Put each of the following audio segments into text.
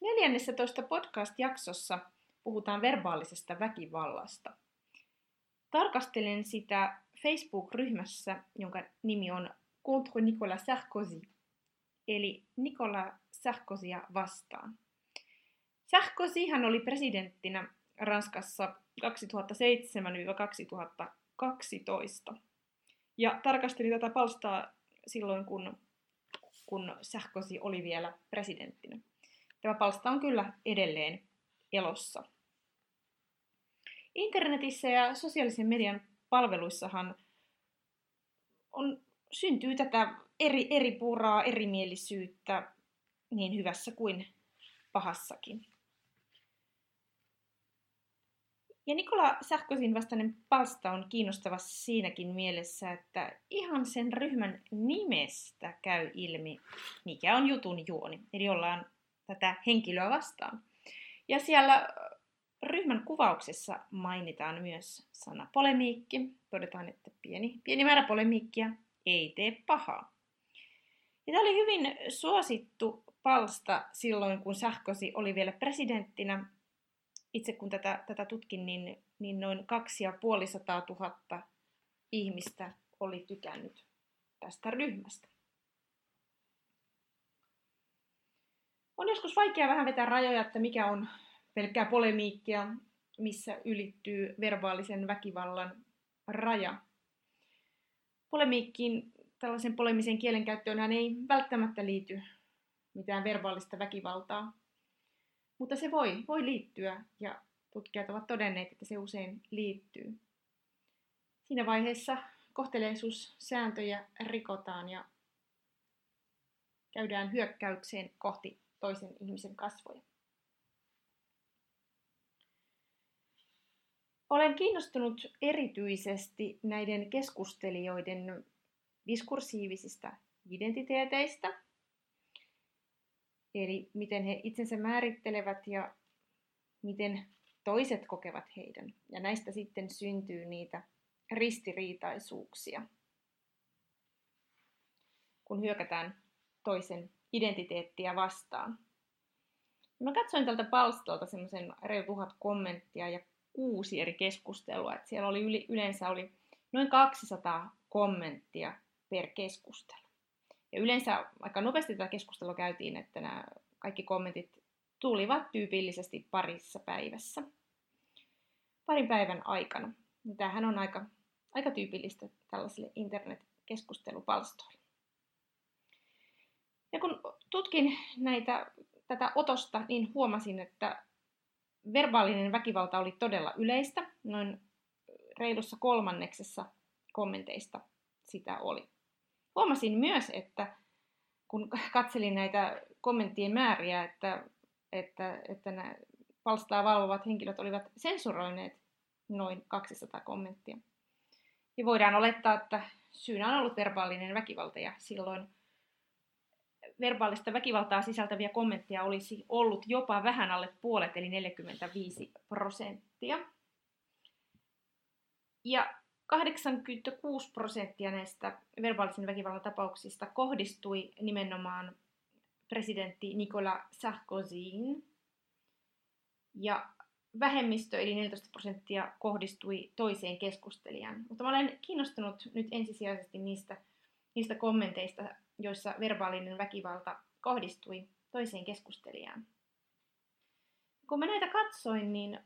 14 podcast-jaksossa puhutaan verbaalisesta väkivallasta. Tarkastelen sitä Facebook-ryhmässä, jonka nimi on Contre Nicolas Sarkozy, eli Nicolas Sarkozya vastaan. Sarkozyhan oli presidenttinä Ranskassa 2007-2012. Ja tarkastelin tätä palstaa silloin, kun, kun Sarkozy oli vielä presidenttinä. Tämä palsta on kyllä edelleen elossa. Internetissä ja sosiaalisen median palveluissahan on, syntyy tätä eri, eri puraa, erimielisyyttä niin hyvässä kuin pahassakin. Ja Nikola Sarkozyn vastainen palsta on kiinnostava siinäkin mielessä, että ihan sen ryhmän nimestä käy ilmi, mikä on jutun juoni. Eli ollaan tätä henkilöä vastaan. Ja siellä ryhmän kuvauksessa mainitaan myös sana polemiikki. Todetaan, että pieni, pieni määrä polemiikkia ei tee pahaa. Ja tämä oli hyvin suosittu palsta silloin, kun Sarkozy oli vielä presidenttinä. Itse kun tätä, tätä tutkin, niin, niin noin kaksi ja tuhatta ihmistä oli tykännyt tästä ryhmästä. On joskus vaikea vähän vetää rajoja, että mikä on pelkkää polemiikkia, missä ylittyy verbaalisen väkivallan raja. Polemiikkiin, tällaisen polemisen kielenkäyttöön ei välttämättä liity mitään verbaalista väkivaltaa, mutta se voi, voi liittyä ja tutkijat ovat todenneet, että se usein liittyy. Siinä vaiheessa kohteleisuussääntöjä rikotaan ja käydään hyökkäykseen kohti toisen ihmisen kasvoja. Olen kiinnostunut erityisesti näiden keskustelijoiden diskursiivisista identiteeteistä, eli miten he itsensä määrittelevät ja miten toiset kokevat heidän. Ja näistä sitten syntyy niitä ristiriitaisuuksia, kun hyökätään toisen identiteettiä vastaan. Mä katsoin tältä palstalta semmoisen reilu tuhat kommenttia ja kuusi eri keskustelua. Et siellä oli yli, yleensä oli noin 200 kommenttia per keskustelu. Ja yleensä aika nopeasti tätä keskustelua käytiin, että nämä kaikki kommentit tulivat tyypillisesti parissa päivässä. Parin päivän aikana. Tämähän on aika, aika tyypillistä tällaisille internet-keskustelupalstoille. Ja kun tutkin näitä, tätä otosta, niin huomasin, että verbaalinen väkivalta oli todella yleistä. Noin reilussa kolmanneksessa kommenteista sitä oli. Huomasin myös, että kun katselin näitä kommenttien määriä, että, että, että nämä palstaa valvovat henkilöt olivat sensuroineet noin 200 kommenttia. Ja voidaan olettaa, että syynä on ollut verbaalinen väkivalta ja silloin verbaalista väkivaltaa sisältäviä kommentteja olisi ollut jopa vähän alle puolet, eli 45 prosenttia. Ja 86 prosenttia näistä verbaalisen väkivallan tapauksista kohdistui nimenomaan presidentti Nicolas Sarkozyin. Ja vähemmistö, eli 14 prosenttia, kohdistui toiseen keskustelijaan. Mutta mä olen kiinnostunut nyt ensisijaisesti niistä, niistä kommenteista, joissa verbaalinen väkivalta kohdistui toiseen keskustelijaan. Kun mä näitä katsoin, niin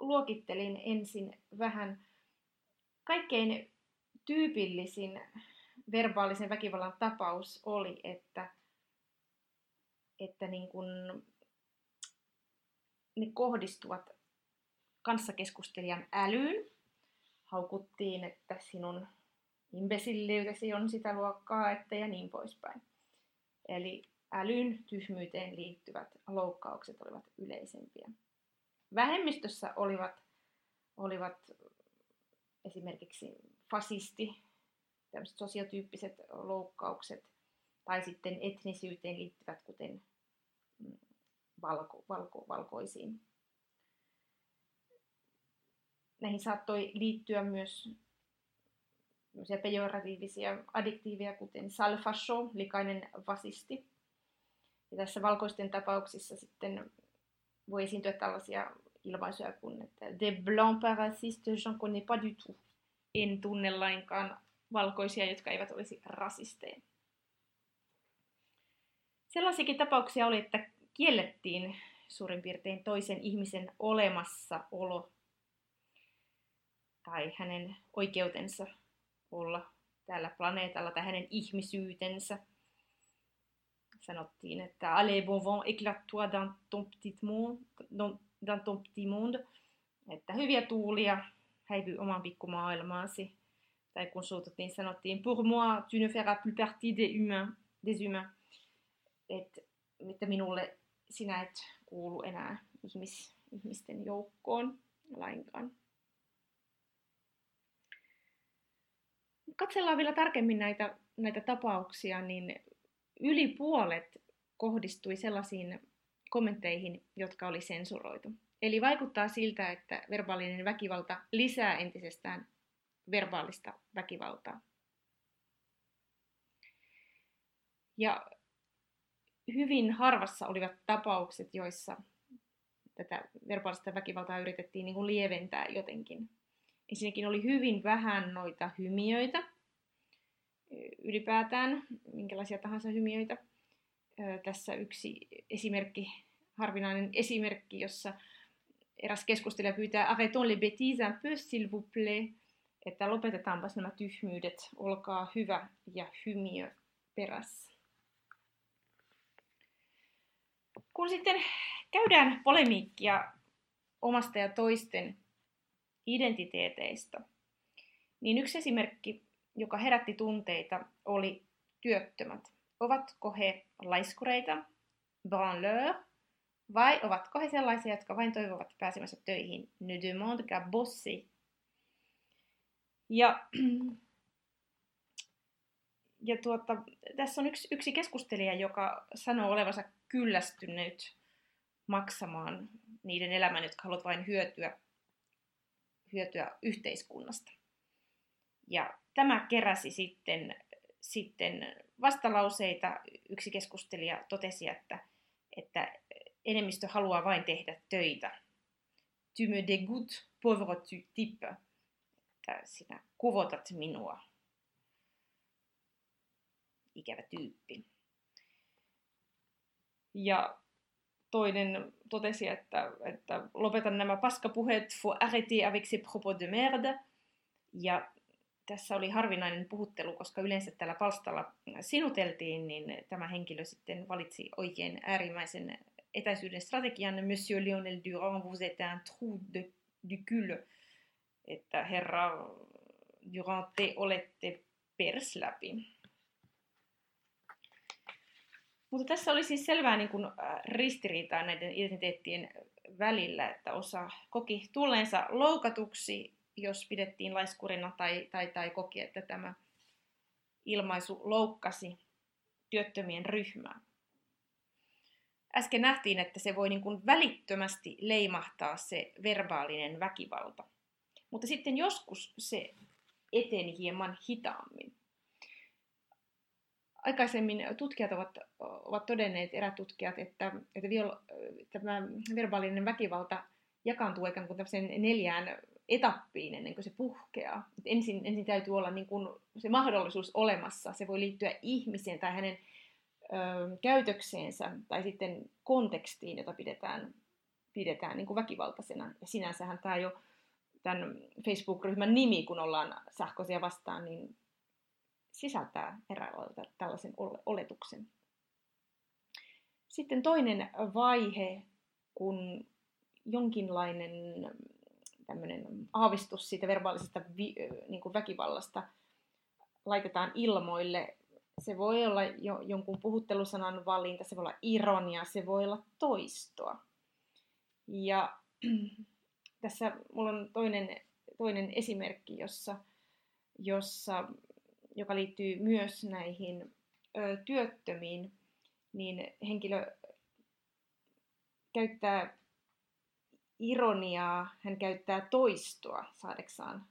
luokittelin ensin vähän kaikkein tyypillisin verbaalisen väkivallan tapaus oli, että, että niin kun ne kohdistuvat kanssakeskustelijan älyyn. Haukuttiin, että sinun imbesilliytesi on sitä luokkaa, että ja niin poispäin. Eli älyn tyhmyyteen liittyvät loukkaukset olivat yleisempiä. Vähemmistössä olivat, olivat esimerkiksi fasisti, tämmöiset sosiotyyppiset loukkaukset, tai sitten etnisyyteen liittyvät, kuten mm, valko, valko, valkoisiin. Näihin saattoi liittyä myös pejoratiivisia addiktiiveja, kuten salfasho, likainen vasisti. Ja tässä valkoisten tapauksissa sitten voi esiintyä tällaisia ilmaisuja kuin, että des blancs parasistes, j'en connais pas du tout. En tunne lainkaan valkoisia, jotka eivät olisi rasisteja. Sellaisiakin tapauksia oli, että kiellettiin suurin piirtein toisen ihmisen olemassaolo tai hänen oikeutensa olla tällä planeetalla tai hänen ihmisyytensä. Sanottiin, että allez bon vent, éclate-toi dans ton petit monde, dans ton petit monde, että hyviä tuulia, häivy oman pikkumaailmaasi. Tai kun suututtiin, sanottiin, pour moi, tu ne feras plus partie des humains, des humains. Et, että minulle sinä et kuulu enää ihmis, ihmisten joukkoon lainkaan. Katsellaan vielä tarkemmin näitä, näitä tapauksia, niin yli puolet kohdistui sellaisiin kommentteihin, jotka oli sensuroitu. Eli vaikuttaa siltä, että verbaalinen väkivalta lisää entisestään verbaalista väkivaltaa. Ja hyvin harvassa olivat tapaukset, joissa tätä verbaalista väkivaltaa yritettiin niin kuin lieventää jotenkin. Ensinnäkin oli hyvin vähän noita hymiöitä, ylipäätään minkälaisia tahansa hymiöitä. Tässä yksi esimerkki, harvinainen esimerkki, jossa eräs keskustelija pyytää arrêtons les bêtises un peu s'il vous plaît, että lopetetaanpas nämä tyhmyydet, olkaa hyvä ja hymiö perässä. Kun sitten käydään polemiikkia omasta ja toisten identiteeteistä, niin yksi esimerkki, joka herätti tunteita, oli työttömät. Ovatko he laiskureita, branleur, vai ovatko he sellaisia, jotka vain toivovat pääsemässä töihin, ne demande qu'à bosser. Ja, ja tuota, tässä on yksi, yksi keskustelija, joka sanoo olevansa kyllästynyt maksamaan niiden elämän, jotka haluavat vain hyötyä hyötyä yhteiskunnasta. Ja tämä keräsi sitten, sitten vastalauseita. Yksi keskustelija totesi, että, että enemmistö haluaa vain tehdä töitä. Tu me dégoûtes, pauvre type. Että sinä kuvotat minua. Ikävä tyyppi. Ja toinen totesi, että, että lopetan nämä paskapuheet, faut arrêter avec ces propos de merde. Ja tässä oli harvinainen puhuttelu, koska yleensä tällä palstalla sinuteltiin, niin tämä henkilö sitten valitsi oikein äärimmäisen etäisyyden strategian. Monsieur Lionel Durand, vous êtes un trou de, du cul. Että herra Durand, te olette persläpi. Mutta tässä oli siis selvää niin kuin, ristiriitaa näiden identiteettien välillä, että osa koki tulleensa loukatuksi, jos pidettiin laiskurina tai, tai, tai koki, että tämä ilmaisu loukkasi työttömien ryhmää. Äsken nähtiin, että se voi niin kuin välittömästi leimahtaa se verbaalinen väkivalta. Mutta sitten joskus se eteni hieman hitaammin aikaisemmin tutkijat ovat, ovat todenneet, erätutkijat, että, että viol, tämä verbaalinen väkivalta jakaantuu ikään kuin neljään etappiin ennen kuin se puhkeaa. Et ensin, ensin täytyy olla niin kuin se mahdollisuus olemassa. Se voi liittyä ihmiseen tai hänen ö, käytökseensä tai sitten kontekstiin, jota pidetään, pidetään niin kuin väkivaltaisena. Ja sinänsähän tämä jo tämän Facebook-ryhmän nimi, kun ollaan sähköisiä vastaan, niin sisältää eräänlailla tällaisen oletuksen. Sitten toinen vaihe, kun jonkinlainen tämmöinen aavistus siitä verbaalisesta vi, niin kuin väkivallasta laitetaan ilmoille, se voi olla jo, jonkun puhuttelusanan valinta, se voi olla ironia, se voi olla toistoa. Ja tässä mulla on toinen, toinen esimerkki, jossa, jossa, joka liittyy myös näihin ö, työttömiin, niin henkilö käyttää ironiaa, hän käyttää toistoa saadeksaan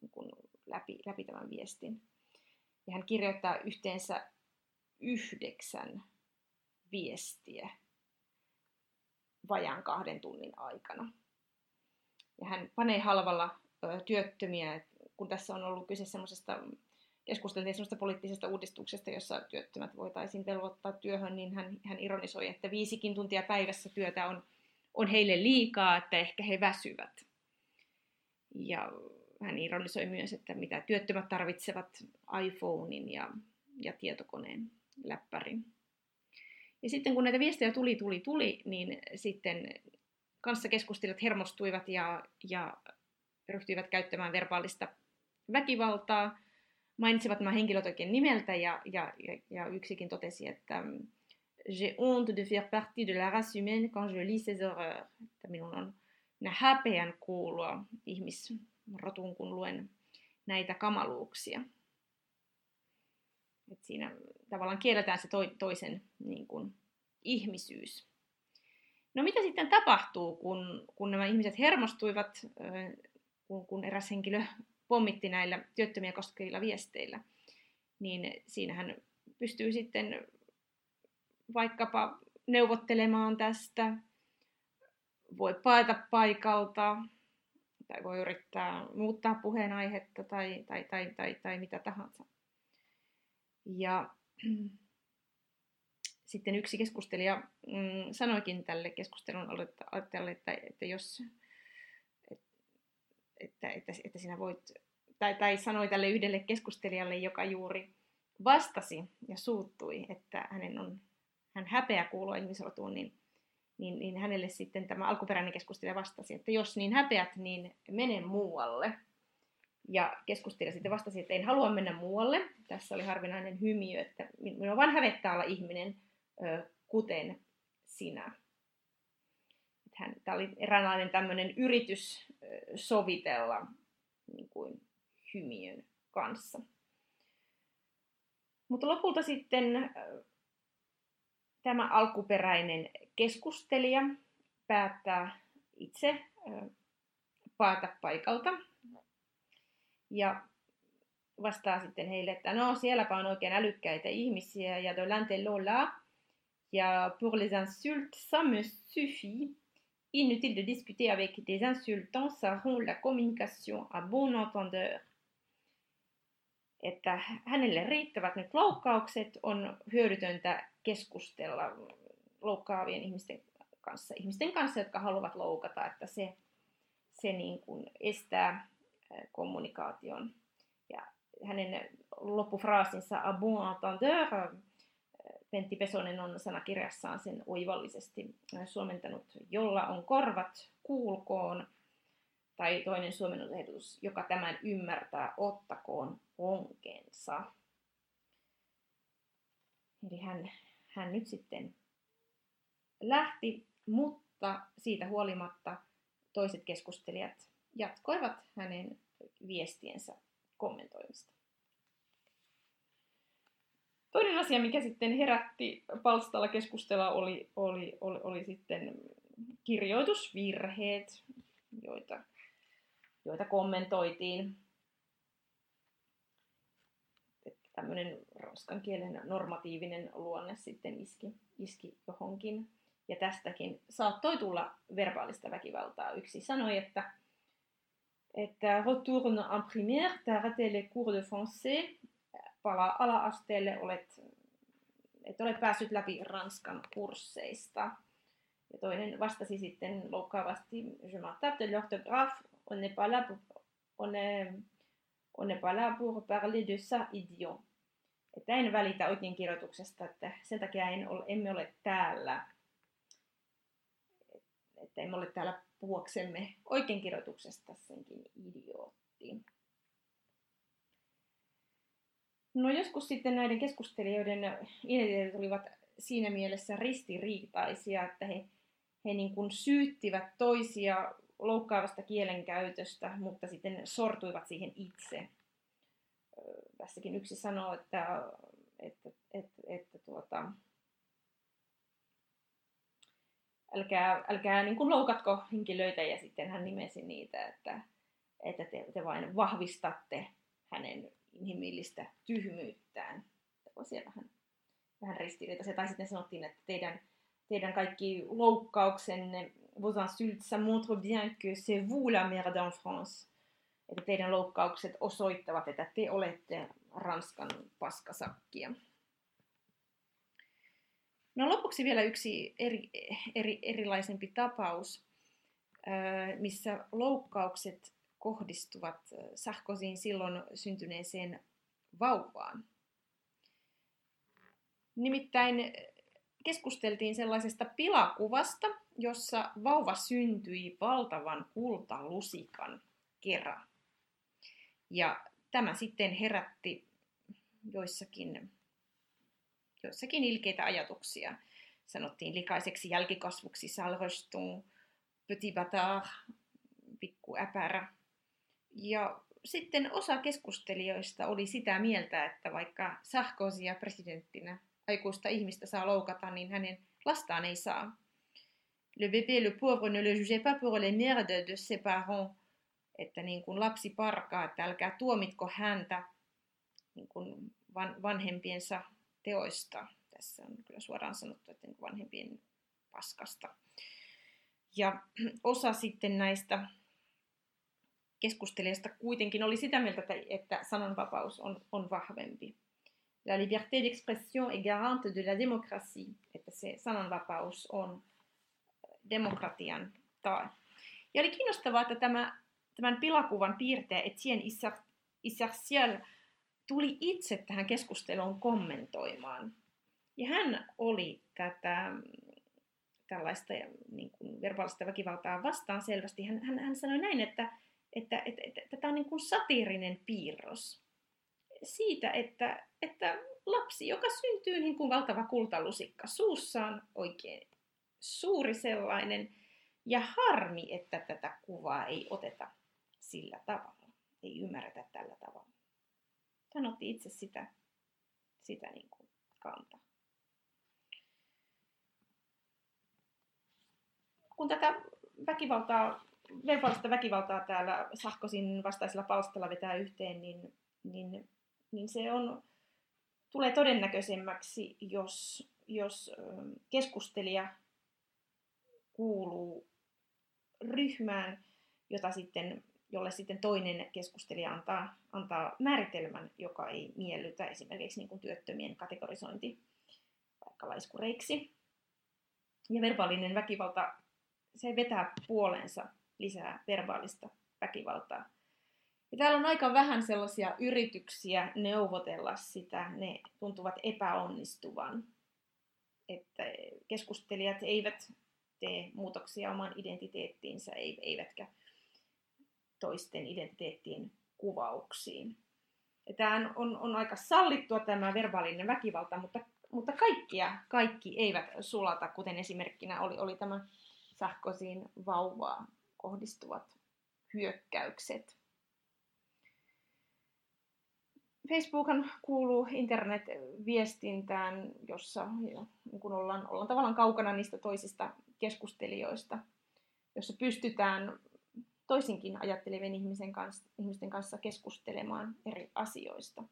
niin kuin läpi, läpi tämän viestin. Ja hän kirjoittaa yhteensä yhdeksän viestiä vajaan kahden tunnin aikana. Ja hän panee halvalla ö, työttömiä, kun tässä on ollut kyse semmoisesta, keskusteltiin semmoista poliittisesta uudistuksesta, jossa työttömät voitaisiin velvoittaa työhön, niin hän, hän ironisoi, että viisikin tuntia päivässä työtä on, on heille liikaa, että ehkä he väsyvät. Ja hän ironisoi myös, että mitä työttömät tarvitsevat iPhonein ja, ja tietokoneen läppärin. Ja sitten kun näitä viestejä tuli, tuli, tuli, niin sitten kanssa keskustelijat hermostuivat ja, ja ryhtyivät käyttämään verbaalista väkivaltaa, mainitsivat nämä henkilöt oikein nimeltä ja, ja, ja yksikin totesi, että j'ai honte de faire partie de la race humaine quand je lis ces horreurs. Että minun on häpeän kuulua ihmisrotun, kun luen näitä kamaluuksia. Et siinä tavallaan kielletään se toisen niin kuin, ihmisyys. No mitä sitten tapahtuu, kun, kun nämä ihmiset hermostuivat, kun, kun eräs henkilö pommitti näillä työttömiä koskevilla viesteillä, niin siinähän pystyy sitten vaikkapa neuvottelemaan tästä, voi paeta paikalta, tai voi yrittää muuttaa puheenaihetta tai, tai, tai, tai, tai mitä tahansa. Ja sitten yksi keskustelija mm, sanoikin tälle keskustelun aloittajalle, että, että jos että, että, että sinä voit, tai, tai sanoi tälle yhdelle keskustelijalle, joka juuri vastasi ja suuttui, että hänen on, hän häpeä kuulua ihmisrotuun, niin, niin, niin hänelle sitten tämä alkuperäinen keskustelija vastasi, että jos niin häpeät, niin mene muualle. Ja keskustelija sitten vastasi, että en halua mennä muualle. Tässä oli harvinainen hymiö, että minua vaan hävettää olla ihminen, kuten sinä. Hän, tämä oli eräänlainen tämmöinen yritys sovitella niin kuin hymiön kanssa. Mutta lopulta sitten tämä alkuperäinen keskustelija päättää itse paata paikalta ja vastaa sitten heille, että no sielläpä on oikein älykkäitä ihmisiä ja de l'antellola ja pour les insultes ça me suffit. Inutile de discuter avec des insultants, ça rend la communication à bon entendeur. Että hänelle riittävät nyt loukkaukset, on hyödytöntä keskustella loukkaavien ihmisten kanssa, ihmisten kanssa, jotka haluavat loukata, että se, se niin kuin estää kommunikaation. Ja hänen loppufraasinsa a bon entendeur, Pentti Pesonen on sanakirjassaan sen oivallisesti suomentanut, jolla on korvat, kuulkoon, tai toinen suomennusehdotus, joka tämän ymmärtää, ottakoon onkensa. Eli hän, hän nyt sitten lähti, mutta siitä huolimatta toiset keskustelijat jatkoivat hänen viestiensä kommentoimista. Toinen asia, mikä sitten herätti palstalla keskustella, oli, oli, oli, oli sitten kirjoitusvirheet, joita, joita kommentoitiin. Että tämmöinen ranskan kielen normatiivinen luonne sitten iski, iski johonkin. Ja tästäkin saattoi tulla verbaalista väkivaltaa. Yksi sanoi, että että retourne en primaire, t'as raté les cours de français, palaa ala-asteelle, olet, et ole päässyt läpi Ranskan kursseista. Ja toinen vastasi sitten loukkaavasti, je m'en tape de l'orthographe, on n'est pas là on est, on n'est pas là pour parler de ça, idiot. Että en välitä oikeinkirjoituksesta, että sen takia en ole, emme ole täällä, että emme ole täällä puhuaksemme oikeinkirjoituksesta senkin idiootti. No joskus sitten näiden keskustelijoiden identiteetit olivat siinä mielessä ristiriitaisia, että he, he niin kuin syyttivät toisia loukkaavasta kielenkäytöstä, mutta sitten sortuivat siihen itse. Tässäkin yksi sanoo, että, että, että, että tuota, älkää, älkää niin kuin loukatko henkilöitä ja sitten hän nimesi niitä, että, että te, te vain vahvistatte hänen inhimillistä tyhmyyttään. Voisi vähän, vähän ristiriitaisia. Tai sitten sanottiin, että teidän, teidän kaikki loukkauksenne, vos insultes, ça montre bien que c'est vous la merde en France. Että teidän loukkaukset osoittavat, että te olette Ranskan paskasakkia. No lopuksi vielä yksi eri, eri, erilaisempi tapaus, missä loukkaukset kohdistuvat Sarkozyin silloin syntyneeseen vauvaan. Nimittäin keskusteltiin sellaisesta pilakuvasta, jossa vauva syntyi valtavan kultalusikan kerran. Ja tämä sitten herätti joissakin, joissakin ilkeitä ajatuksia. Sanottiin likaiseksi jälkikasvuksi salreston, petit bâtard, pikku äpärä. Ja sitten osa keskustelijoista oli sitä mieltä, että vaikka Sarkozya presidenttinä aikuista ihmistä saa loukata, niin hänen lastaan ei saa. Le bébé, le pauvre, ne le jugez pas pour les merdes de ses parents. Että niin kuin lapsi parkaa, että älkää tuomitko häntä niin kuin van, vanhempiensa teoista. Tässä on kyllä suoraan sanottu, että niin vanhempien paskasta. Ja osa sitten näistä keskustelijasta kuitenkin oli sitä mieltä, että, että sananvapaus on, on vahvempi. La liberté d'expression est garante de la démocratie, että se sananvapaus on demokratian tae. Ja oli kiinnostavaa, että tämä, tämän pilakuvan piirteä Etienne Isarciel tuli itse tähän keskusteluun kommentoimaan. Ja hän oli tätä tällaista niin kuin verbaalista väkivaltaa vastaan selvästi. Hän, hän, hän sanoi näin, että, että, että, että, että tämä on niin kuin satiirinen piirros siitä, että, että lapsi, joka syntyy niin kuin valtava kultalusikka suussaan, oikein suuri sellainen, ja harmi, että tätä kuvaa ei oteta sillä tavalla, ei ymmärretä tällä tavalla. Hän otti itse sitä, sitä niin kuin kantaa. Kun tätä väkivaltaa, verbaalista väkivaltaa täällä Sahkosin vastaisella palstalla vetää yhteen, niin, niin, niin se on, tulee todennäköisemmäksi, jos, jos keskustelija kuuluu ryhmään, jota sitten, jolle sitten toinen keskustelija antaa, antaa määritelmän, joka ei miellytä esimerkiksi niin kuin työttömien kategorisointi vaikka laiskureiksi. Ja verbaalinen väkivalta, se vetää puolensa lisää verbaalista väkivaltaa. Ja täällä on aika vähän sellaisia yrityksiä neuvotella sitä, ne tuntuvat epäonnistuvan. Että keskustelijat eivät tee muutoksia oman identiteettiinsä, eivätkä toisten identiteettien kuvauksiin. Ja tämä on, on aika sallittua tämä verbaalinen väkivalta, mutta, mutta kaikkia, kaikki eivät sulata, kuten esimerkkinä oli, oli tämä sähköisiin vauvaa kohdistuvat hyökkäykset. Facebookhan kuuluu internetviestintään, jossa kun ollaan, ollaan tavallaan kaukana niistä toisista keskustelijoista, jossa pystytään toisinkin ajattelevien ihmisen kanssa, ihmisten kanssa keskustelemaan eri asioista.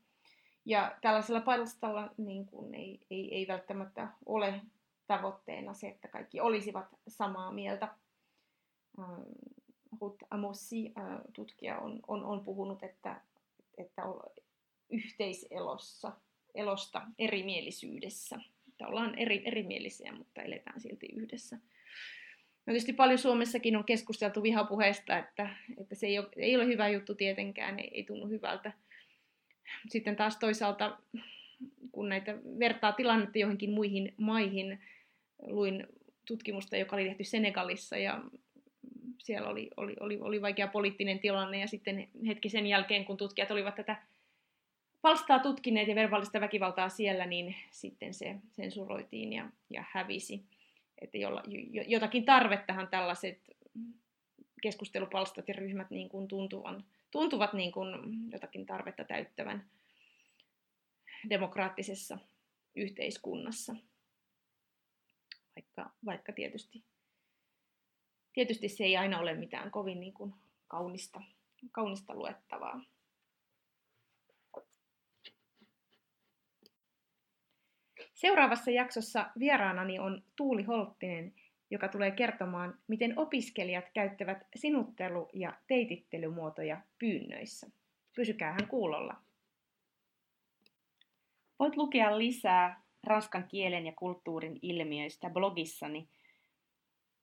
Ja tällaisella palstalla niin kuin ei, ei, ei välttämättä ole tavoitteena se, että kaikki olisivat samaa mieltä. Ähm, Ruth Amossi, äh, tutkija, on, on, on puhunut, että, että yhteiselossa, elosta erimielisyydessä. Että ollaan eri, erimielisiä, mutta eletään silti yhdessä. No tietysti paljon Suomessakin on keskusteltu vihapuheesta, että, että se ei ole, ei ole hyvä juttu tietenkään, ei, ei tunnu hyvältä. Sitten taas toisaalta, kun näitä vertaa tilannetta johonkin muihin maihin, luin tutkimusta, joka oli tehty Senegalissa ja siellä oli, oli, oli, oli vaikea poliittinen tilanne ja sitten hetki sen jälkeen, kun tutkijat olivat tätä palstaa tutkineet ja verbaalista väkivaltaa siellä, niin sitten se sensuroitiin ja, ja hävisi. Että jolla, jotakin tarvettahan tällaiset keskustelupalstat ja ryhmät niin kuin tuntuvan, tuntuvat niin kuin jotakin tarvetta täyttävän demokraattisessa yhteiskunnassa. Vaikka, vaikka tietysti, tietysti se ei aina ole mitään kovin niin kuin kaunista, kaunista luettavaa. Seuraavassa jaksossa vieraanani on Tuuli Holttinen, joka tulee kertomaan, miten opiskelijat käyttävät sinuttelu- ja teitittelymuotoja pyynnöissä. Pysykäähän kuulolla. Voit lukea lisää ranskan kielen ja kulttuurin ilmiöistä blogissani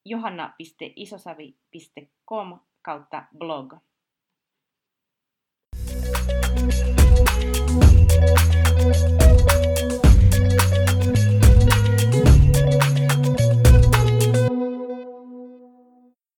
johanna.isosavi.com kautta blog.